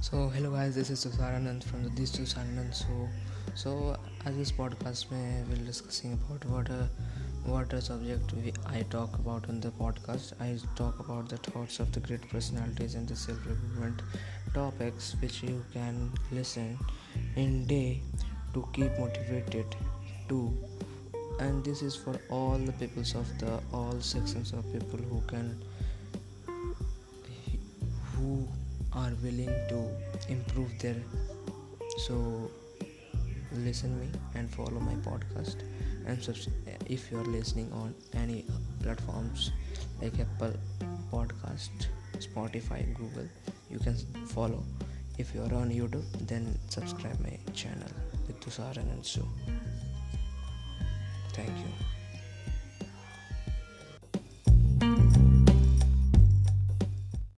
So hello guys, this is Tusaranand from the This Tusaranand show. So as this podcast may will discussing about what a subject we, I talk about on the podcast. I talk about the thoughts of the great personalities and the self improvement topics which you can listen in day to keep motivated to and this is for all the peoples of the all sections of people who can are willing to improve their so listen me and follow my podcast. And if you are listening on any platforms like apple podcast spotify google you can follow. If you are on youtube then subscribe my channel with tusaran and thank you